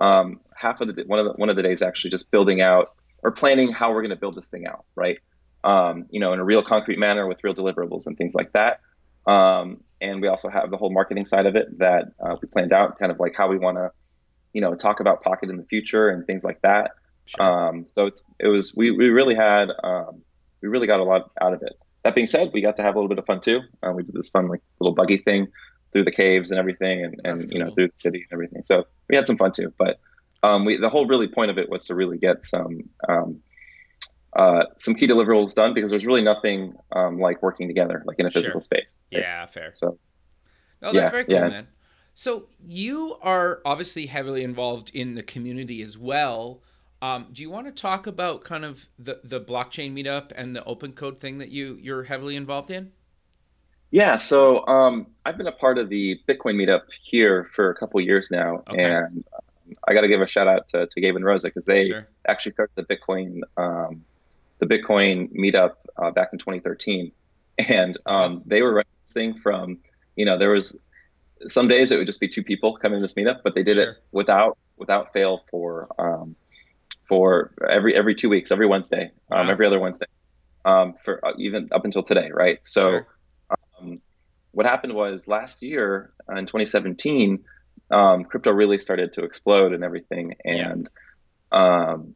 um, half of the one of the one of the days actually just building out or planning how we're going to build this thing out, right? Um, you know, in a real concrete manner with real deliverables and things like that. Um, and we also have the whole marketing side of it that uh, we planned out, kind of like how we want to, you know, talk about Pocket in the future and things like that. Sure. Um, so it's it was we we really had um, we really got a lot out of it. That being said, we got to have a little bit of fun too. Uh, we did this fun like little buggy thing through the caves and everything, and, and cool. you know through the city and everything. So we had some fun too. But um, we the whole really point of it was to really get some um, uh, some key deliverables done because there's really nothing um, like working together like in a physical sure. space. Right? Yeah, fair. So. Oh, that's yeah, very cool, yeah. man. So you are obviously heavily involved in the community as well. Um, do you want to talk about kind of the, the blockchain meetup and the open code thing that you you're heavily involved in? Yeah, so um, I've been a part of the Bitcoin meetup here for a couple years now, okay. and um, I got to give a shout out to, to Gabe and Rosa because they sure. actually started the Bitcoin um, the Bitcoin meetup uh, back in 2013, and um, they were running from you know there was some days it would just be two people coming to this meetup, but they did sure. it without without fail for um, for every every two weeks, every Wednesday, um, wow. every other Wednesday, um, for uh, even up until today, right? So, sure. um, what happened was last year uh, in 2017, um, crypto really started to explode and everything, and yeah. um,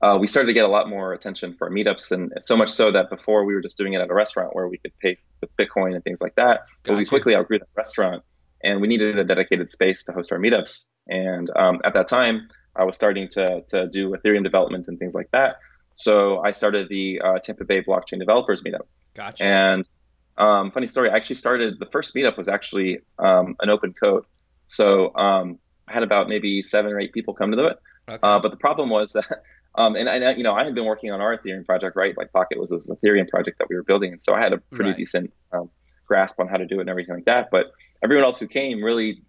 uh, we started to get a lot more attention for our meetups, and so much so that before we were just doing it at a restaurant where we could pay with Bitcoin and things like that. Gotcha. But we quickly outgrew that restaurant, and we needed a dedicated space to host our meetups. And um, at that time, I was starting to to do Ethereum development and things like that. So I started the uh, Tampa Bay Blockchain Developers Meetup. Gotcha. And um, funny story, I actually started the first meetup was actually um, an open code. So um, I had about maybe seven or eight people come to it. Okay. Uh, but the problem was that [LAUGHS] um, and I, you know, I had been working on our Ethereum project, right? Like Pocket was this Ethereum project that we were building, and so I had a pretty right. decent um, grasp on how to do it and everything like that. But everyone else who came really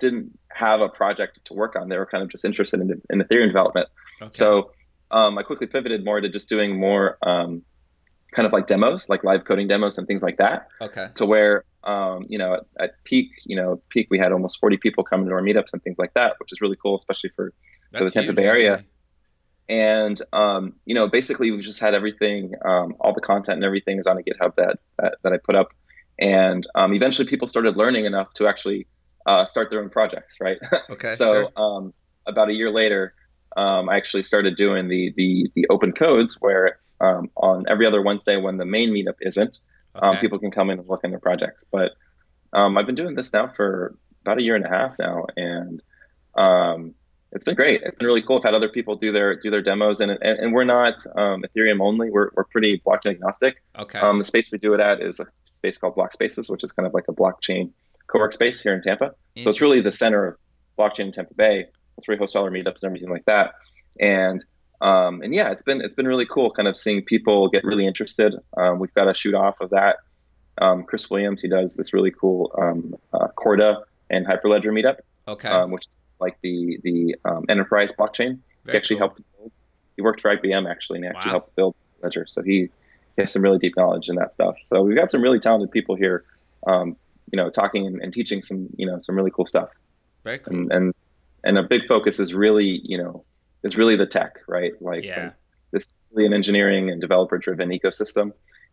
didn't have a project to work on. They were kind of just interested in, the, in Ethereum development. Okay. So um, I quickly pivoted more to just doing more um, kind of like demos, like live coding demos and things like that. Okay. To where um, you know, at, at, peak, you know, peak, we had almost 40 people coming to our meetups and things like that, which is really cool, especially for, for the Tampa huge, Bay area. Actually and um, you know basically we just had everything um, all the content and everything is on a github that that, that i put up and um, eventually people started learning enough to actually uh, start their own projects right [LAUGHS] okay so sure. Um, about a year later um, i actually started doing the the, the open codes where um, on every other wednesday when the main meetup isn't okay. people can come in and work on their projects but i've been doing this now for about a year and a half now and it's been great. It's been really cool. I've had other people do their do their demos, and and, and we're not um, Ethereum only. We're, we're pretty blockchain agnostic. Okay. Um, the space we do it at is a space called Block Spaces, which is kind of like a blockchain co-work space here in Tampa. So it's really the center of blockchain in Tampa Bay. That's where we host all our meetups and everything like that. And um, and yeah, it's been it's been really cool, kind of seeing people get really interested. Um, we've got a shoot off of that. Um, Chris Williams, he does this really cool um, uh, Corda and Hyperledger meetup. Okay. Um, which is like the the um, enterprise blockchain. Very he actually cool. helped build. He worked for IBM actually, and he actually wow. helped build Ledger. So he, he, has some really deep knowledge in that stuff. So we've got some really talented people here, um, you know, talking and, and, teaching some you know some really cool stuff. Very cool. And, and and a big focus is really you know is really the tech, right? Like, yeah. like this is really an engineering and developer driven ecosystem,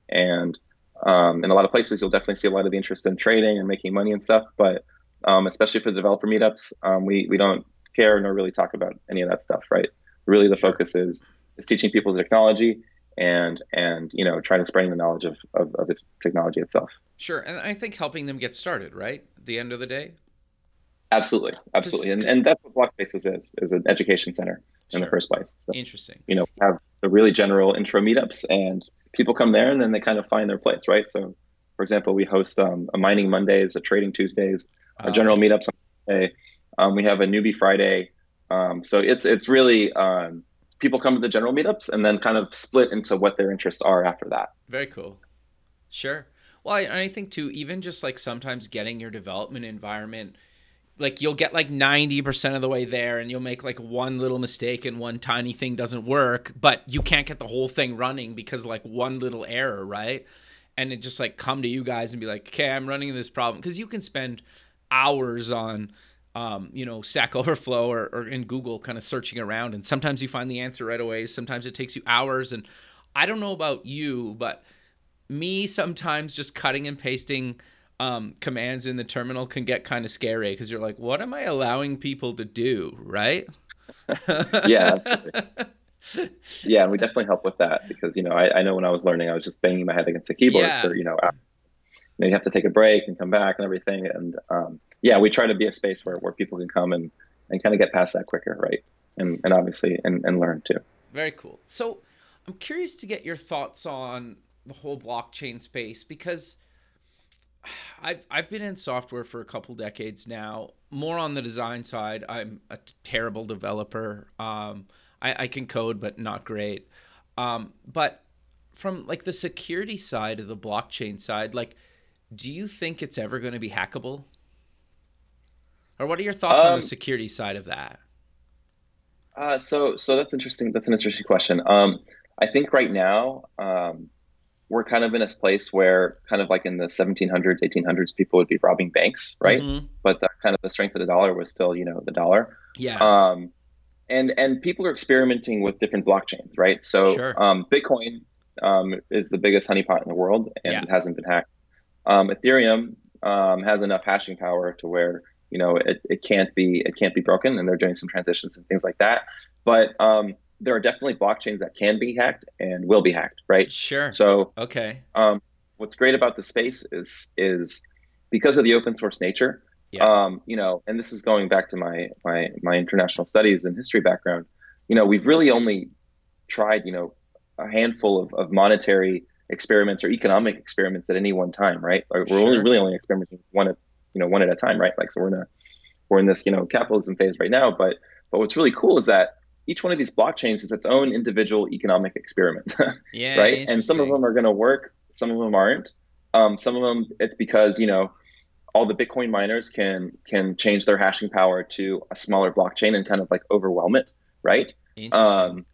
and um, in a lot of places you'll definitely see a lot of the interest in trading and making money and stuff, but um, especially for the developer meetups, um, we we don't care nor really talk about any of that stuff, right? Really, the sure. focus is is teaching people the technology and and you know trying to spreading the knowledge of, of, of the technology itself. Sure, and I think helping them get started, right? At the end of the day. Absolutely, absolutely, and and that's what Blockspaces is is an education center in sure. the first place. So, Interesting. You know, have the really general intro meetups, and people come there, and then they kind of find their place, right? So, for example, we host um, a mining Mondays, a trading Tuesdays, a general okay. meetups on Wednesday. Um, we have a newbie Friday. Um, so it's it's really um, people come to the general meetups and then kind of split into what their interests are after that. Very cool. Sure. Well, I, I think too, even just like sometimes getting your development environment, like you'll get like 90% of the way there and you'll make like one little mistake and one tiny thing doesn't work, but you can't get the whole thing running because like one little error, right? And it just like come to you guys and be like, okay, I'm running this problem. Cause you can spend hours on um, you know, Stack [LAUGHS] Overflow or, or in Google kind of searching around. And sometimes you find the answer right away. Sometimes it takes you hours. And I don't know about you, but me sometimes just cutting and pasting um, commands in the terminal can get kind of scary because you're like, what am I allowing people to do? Right? [LAUGHS] yeah. [LAUGHS] yeah, and we definitely help with that because you know I, I, know when I was learning, I was just banging my head against the keyboard yeah. for you know, you know, you have to take a break and come back and everything, and um, yeah, we try to be a space where, where people can come and, and kind of get past that quicker, right? And, and obviously, and, and learn too. Very cool. So I'm curious to get your thoughts on the whole blockchain space because I've, I've been in software for a couple decades now, more on the design side. I'm a terrible developer. Um, I, I can code, but not great. Um, but from like the security side of the blockchain side, like, do you think it's ever going to be hackable? Or what are your thoughts um, on the um, security side of that? Uh, so, so that's interesting. That's an interesting question. Um, I think right now um, we're kind of in a place where, kind of like in the 1700s, 1800s, people would be robbing banks, right? Mm-hmm. But the kind of the strength of the dollar was still, you know, the dollar. Yeah. Um, and and people are experimenting with different blockchains, right? So, sure. um, Bitcoin um, is the biggest honeypot in the world, and yeah. it hasn't been hacked. Um, Ethereum um, has enough hashing power to where you know it, it can't be it can't be broken and they're doing some transitions and things like that. But um, there are definitely blockchains that can be hacked and will be hacked right? Sure. So okay. um, what's great about the space is is because of the open source nature yeah. um, you know and this is going back to my my my international studies and history background you know we've really only tried you know a handful of, of monetary experiments or economic experiments at any one time right we're sure. only really only experimenting one at you know one at a time, right? Like so we're in a we're in this you know capitalism phase right now, but but what's really cool is that each one of these blockchains is its own individual economic experiment, [LAUGHS] yeah, right? And some of them are going to work, some of them aren't. Um, some of them it's because you know all the Bitcoin miners can can change their hashing power to a smaller blockchain and kind of like overwhelm it, right? Um,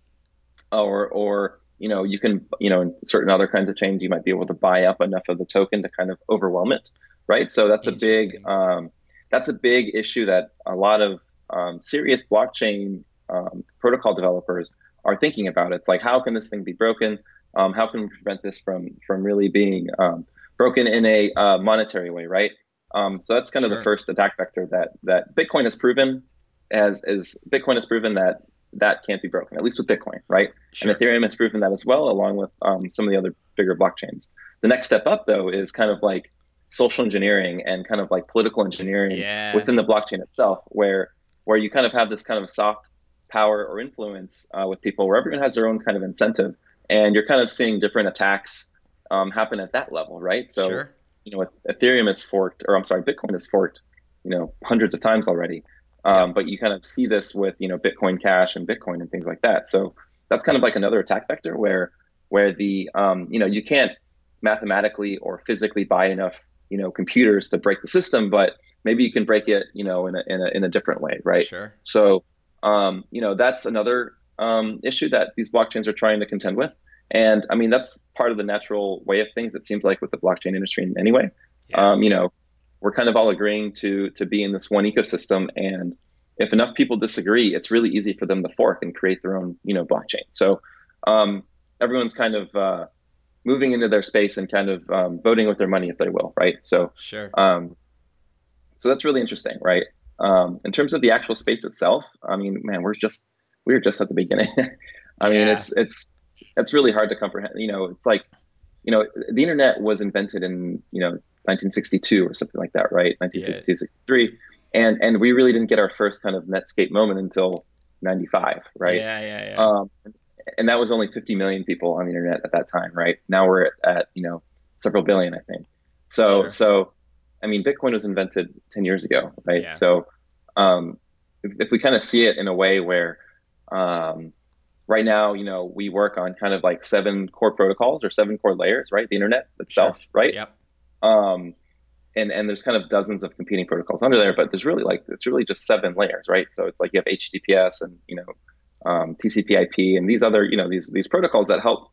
or or you know you can you know in certain other kinds of chains you might be able to buy up enough of the token to kind of overwhelm it right? So that's a big um, that's a big issue that a lot of um, serious blockchain um, protocol developers are thinking about. It's like how can this thing be broken? Um, how can we prevent this from from really being um, broken in a uh, monetary way, right? Um, so that's kind of sure. the first attack vector that that Bitcoin has proven as is Bitcoin has proven that that can't be broken, at least with Bitcoin, right? Sure. And Ethereum has proven that as well, along with um, some of the other bigger blockchains. The next step up, though, is kind of like social engineering and kind of like political engineering yeah. within the blockchain itself, where where you kind of have this kind of soft power or influence uh, with people, where everyone has their own kind of incentive, and you're kind of seeing different attacks um, happen at that level, right? So, sure. you know, Ethereum is forked, or I'm sorry, Bitcoin is forked, you know, hundreds of times already. Um, yeah. But you kind of see this with you know Bitcoin Cash and Bitcoin and things like that. So that's kind of like another attack vector where where the um, you know you can't mathematically or physically buy enough you know computers to break the system, but maybe you can break it you know in a in a, in a different way, right? Sure. So um, you know that's another um, issue that these blockchains are trying to contend with. And I mean, that's part of the natural way of things. It seems like with the blockchain industry anyway. Yeah. Um, you know, we're kind of all agreeing to to be in this one ecosystem, and if enough people disagree, it's really easy for them to fork and create their own, you know, blockchain. So um, everyone's kind of uh, moving into their space and kind of um, voting with their money, if they will, right? So sure. Um, so that's really interesting, right? Um, in terms of the actual space itself, I mean, man, we're just we're just at the beginning. [LAUGHS] I yeah. mean, it's it's it's really hard to comprehend. You know, it's like, you know, the internet was invented in you know 1962 or something like that, right? 1962, yeah. 63, and and we really didn't get our first kind of Netscape moment until 95, right? Yeah, yeah, yeah. Um, and that was only 50 million people on the internet at that time, right? Now we're at, at you know several billion, I think. So sure. so, I mean, Bitcoin was invented 10 years ago, right? Yeah. So, um, if, if we kind of see it in a way where um, right now, you know, we work on kind of like seven core protocols or seven core layers, right? The internet itself, sure. right? Yep. Um, and and there's kind of dozens of competing protocols under there, but there's really like it's really just seven layers, right? So it's like you have HTTPS and you know um, TCP/IP and these other you know these these protocols that help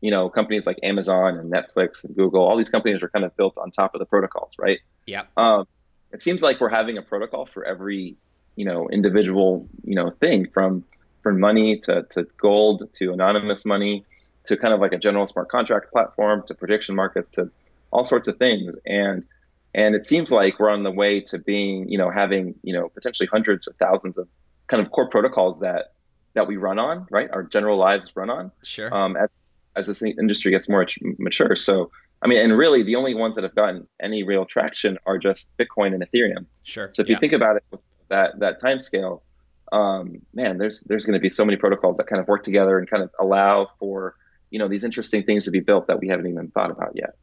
you know companies like Amazon and Netflix and Google. All these companies are kind of built on top of the protocols, right? Yeah. Um, it seems like we're having a protocol for every you know individual you know thing from from money to, to gold to anonymous money to kind of like a general smart contract platform to prediction markets to all sorts of things. And and it seems like we're on the way to being you know having you know potentially hundreds or thousands of kind of core protocols that that we run on right? Our general lives run on sure. um, as as this industry gets more mature. So i mean and really the only ones that have gotten any real traction are just bitcoin and ethereum. Sure. So if yeah. you think about it with that that time scale um, man, there's there's going to be so many protocols that kind of work together and kind of allow for you know these interesting things to be built that we haven't even thought about yet.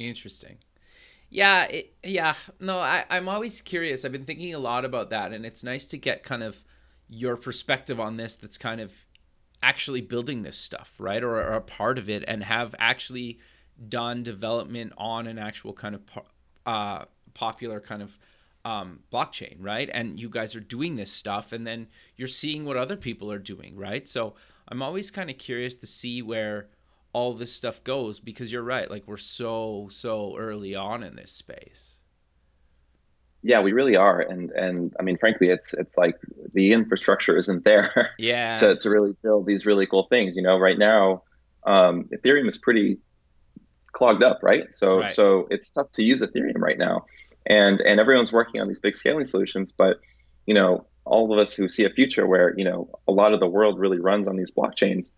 Interesting. Yeah, it, yeah. No, I, I'm always curious. I've been thinking a lot about that, and it's nice to get kind of your perspective on this. That's kind of actually building this stuff, right, or, or a part of it, and have actually done development on an actual kind of uh, popular kind of um, blockchain, right? And you guys are doing this stuff, and then you're seeing what other people are doing, right? So I'm always kind of curious to see where all this stuff goes because you're right. Like we're so so early on in this space. Yeah, we really are, and and I mean, frankly, it's it's like the infrastructure isn't there. [LAUGHS] Yeah. to to really build these really cool things. You know, right now, um, Ethereum is pretty clogged up, right? So right. so it's tough to use Ethereum right now and and everyone's working on these big scaling solutions but you know all of us who see a future where you know a lot of the world really runs on these blockchains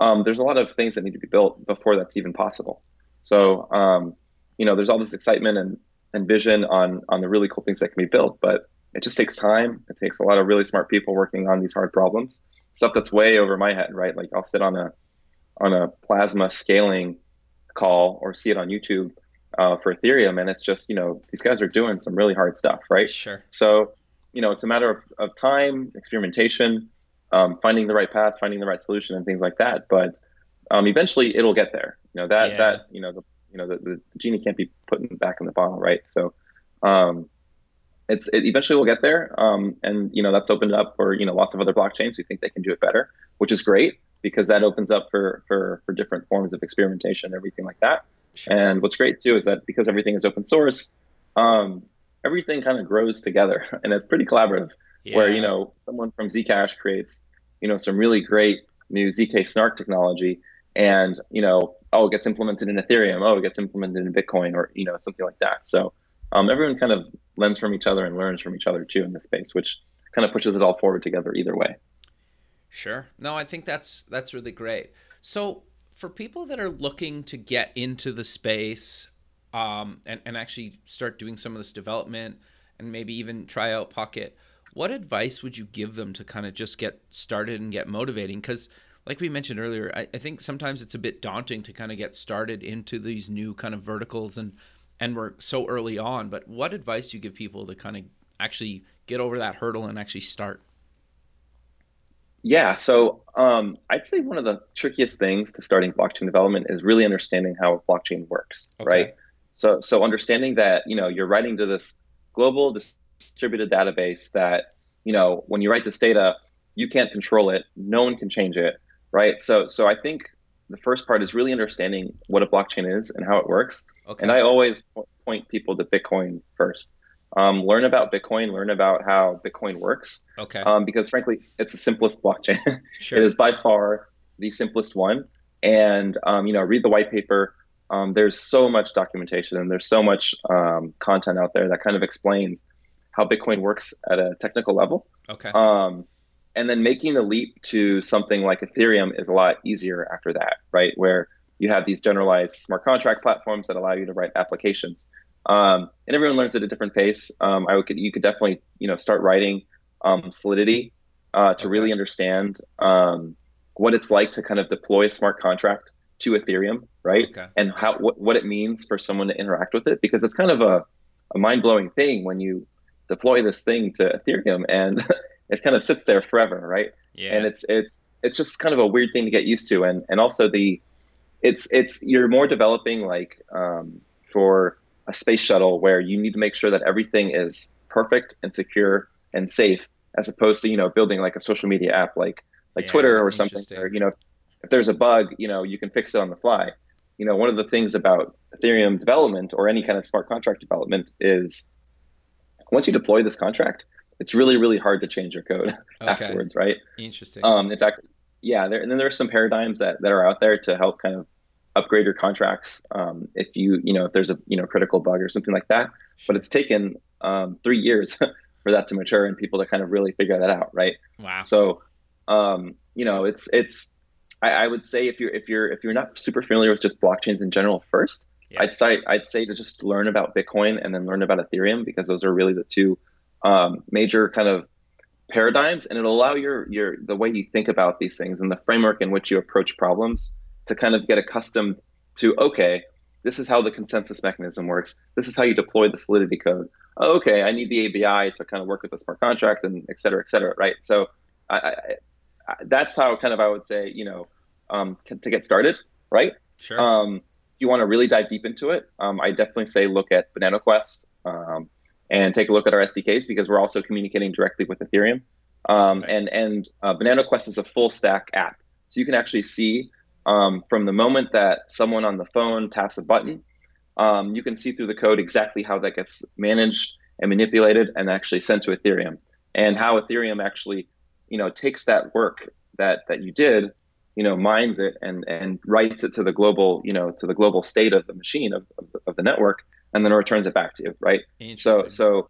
um, there's a lot of things that need to be built before that's even possible so um, you know there's all this excitement and, and vision on on the really cool things that can be built but it just takes time it takes a lot of really smart people working on these hard problems stuff that's way over my head right like i'll sit on a on a plasma scaling call or see it on youtube uh, for Ethereum, and it's just you know these guys are doing some really hard stuff, right? Sure. So you know it's a matter of, of time, experimentation, um, finding the right path, finding the right solution, and things like that. But um, eventually, it'll get there. You know that yeah. that you know the you know the, the genie can't be put back in the bottle, right? So um, it's it eventually will get there, um, and you know that's opened up for you know lots of other blockchains who think they can do it better, which is great because that opens up for for for different forms of experimentation, everything like that. Sure. And what's great too is that because everything is open source, um, everything kind of grows together, [LAUGHS] and it's pretty collaborative. Yeah. Where you know someone from Zcash creates you know some really great new zk snark technology, and you know oh it gets implemented in Ethereum, oh it gets implemented in Bitcoin, or you know something like that. So um, everyone kind of lends from each other and learns from each other too in this space, which kind of pushes it all forward together either way. Sure. No, I think that's that's really great. So for people that are looking to get into the space um, and, and actually start doing some of this development and maybe even try out Pocket, what advice would you give them to kind of just get started and get motivating? Because, like we mentioned earlier, I, I think sometimes it's a bit daunting to kind of get started into these new kind of verticals and and we're so early on. But what advice do you give people to kind of actually get over that hurdle and actually start? Yeah, so um, I'd say one of the trickiest things to starting blockchain development is really understanding how blockchain works, okay. right? So, so understanding that you know you're writing to this global distributed database that you know when you write this data, you can't control it, no one can change it, right? So, so I think the first part is really understanding what a blockchain is and how it works. Okay. And I always point people to Bitcoin first. um, learn about Bitcoin, learn about how Bitcoin works. Okay. Um, because frankly, it's the simplest blockchain. [LAUGHS] Sure. it is by far the simplest one. And um, you know, read the white paper. Um, there's so much documentation and there's so much um, content out there that kind of explains how Bitcoin works at a technical level. okay. Um, and then making the leap to something like Ethereum is a lot easier after that, right? Where you have these generalized smart contract platforms that allow you to write applications. Um, and everyone learns at a different pace. Um, I would, you could definitely, you know, start writing um, Solidity uh, to Okay. really understand um, what it's like to kind of deploy a smart contract to Ethereum, right? Okay. And how what, what it means for someone to interact with it, because it's kind of a, a mind blowing thing when you deploy this thing to Ethereum and [LAUGHS] it kind of sits there forever, right? Yeah. and it's it's it's just kind of a weird thing to get used to and and also the it's it's you're more developing like um, for a space shuttle where you need to make sure that everything is perfect and secure and safe as opposed to you know building like a social media app like like Yeah, twitter or something where you know if there's a bug you know you can fix it on the fly you know one of the things about ethereum development or any kind of smart contract development is once you deploy this contract it's really really hard to change your code [LAUGHS] Okay. afterwards right Interesting. um, in fact, yeah, there, and then there's some paradigms that, that are out there to help kind of upgrade your contracts um, if you you know if there's a you know critical bug or something like that. But it's taken um, three years [LAUGHS] for that to mature and people to kind of really figure that out, right? wow. So, um, you know, it's it's I, I would say if you're if you're if you're not super familiar with just blockchains in general first, Yeah. I'd say I'd say to just learn about Bitcoin and then learn about Ethereum because those are really the two um, major kind of paradigms, and it'll allow your your the way you think about these things and the framework in which you approach problems to kind of get accustomed to okay, this is how the consensus mechanism works. This is how you deploy the Solidity code. Oh, okay, I need the ABI to kind of work with the smart contract and et cetera, et cetera, right? So I, I, I, that's how kind of I would say you know um, to get started, right? Sure. Um, if you want to really dive deep into it, um, I definitely say look at Banano Quest um, and take a look at our SDKs because we're also communicating directly with Ethereum. Um, Right. And and uh, Banano Quest is a full stack app, so you can actually see um, from the moment that someone on the phone taps a button, um, you can see through the code exactly how that gets managed and manipulated and actually sent to Ethereum, and how Ethereum actually, you know, takes that work that that you did you know mines it and and writes it to the global you know to the global state of the machine of, of, the, of the network and then returns it back to you right? So so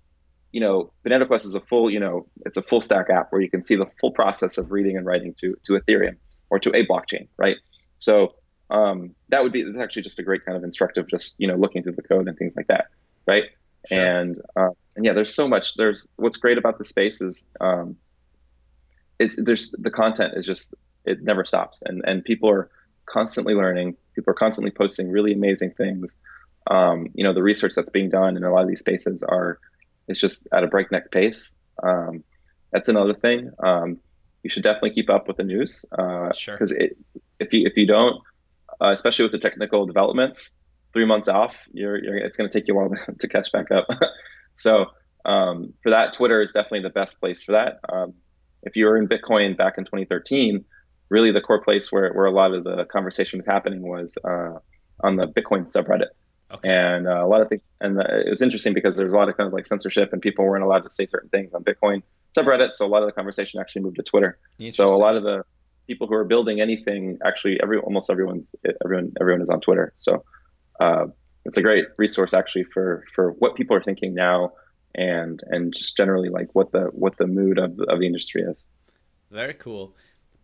you know banano quest is a full you know it's a full stack app where you can see the full process of reading and writing to to ethereum or to a blockchain right? So um, that would be that's actually just a great kind of instructive just you know looking through the code and things like that right? Sure. and uh, and yeah there's so much there's what's great about the space is um, is there's the content is just it never stops. And and people are constantly learning. People are constantly posting really amazing things. Um, you know the research that's being done in a lot of these spaces are it's just at a breakneck pace. Um, that's another thing. Um, you should definitely keep up with the news because Sure. if you if you don't uh, especially with the technical developments three months off you're, you're it's going to take you a while [LAUGHS] to, to catch back up. [LAUGHS] So um, for that twitter is definitely the best place for that. Um, if you were in bitcoin back in 2013 really the core place where, where a lot of the conversation was happening was uh, on the bitcoin subreddit. Okay. and uh, a lot of things and uh, it was interesting because there was a lot of kind of like censorship and people weren't allowed to say certain things on bitcoin subreddit. So a lot of the conversation actually moved to twitter. So a lot of the people who are building anything actually every almost everyone's everyone everyone is on twitter. So uh, it's a great resource actually for for what people are thinking now and and just generally like what the what the mood of, of the industry is. Very cool.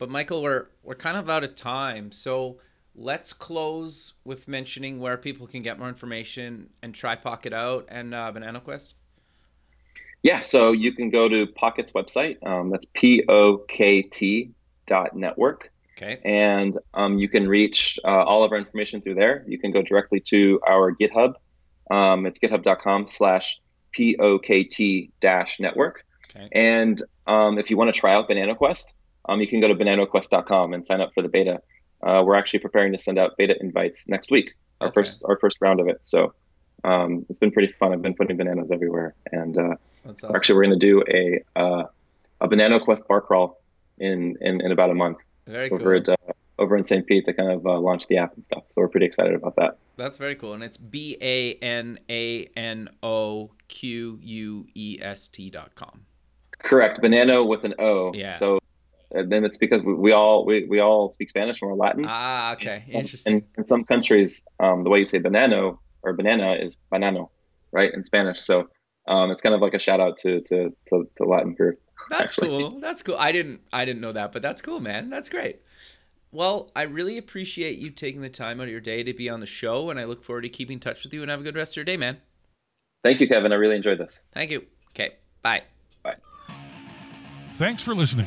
But Michael, we're we're kind of out of time, so let's close with mentioning where people can get more information and try Pocket Out and uh, Banano Quest. yeah so you can go to pocket's website um, that's p-o-k-t dot network Okay. and um, you can reach uh, all of our information through there. You can go directly to our GitHub. Um, it's github.com slash POKT dash network. Okay. And um, if you want to try out Banana Quest, um, you can go to bananoquest.com and sign up for the beta. Uh, we're actually preparing to send out beta invites next week, our Okay. first our first round of it. So um, it's been pretty fun. I've been putting bananas everywhere, and uh, awesome. actually we're going to do a uh, a Banano Quest bar crawl in, in in about a month Very over cool. at uh, over in St. Pete to kind of uh, launch the app and stuff. So we're pretty excited about that. That's very cool, and it's B A N A N O Q U E S T dot com. Correct, banana with an O. Yeah. So and then it's because we, we all we, we all speak Spanish and we're Latin. Ah, okay, Some- interesting. In, in some countries, um, the way you say banano or banana is banano, right, in Spanish. So um, it's kind of like a shout out to to to, to Latin group. That's actually. cool. That's cool. I didn't I didn't know that, but that's cool, man. That's great. Well, I really appreciate you taking the time out of your day to be on the show, and I look forward to keeping in touch with you and have a good rest of your day, man. Thank you, Kevin. I really enjoyed this. Thank you. Okay, bye. Bye. Thanks for listening.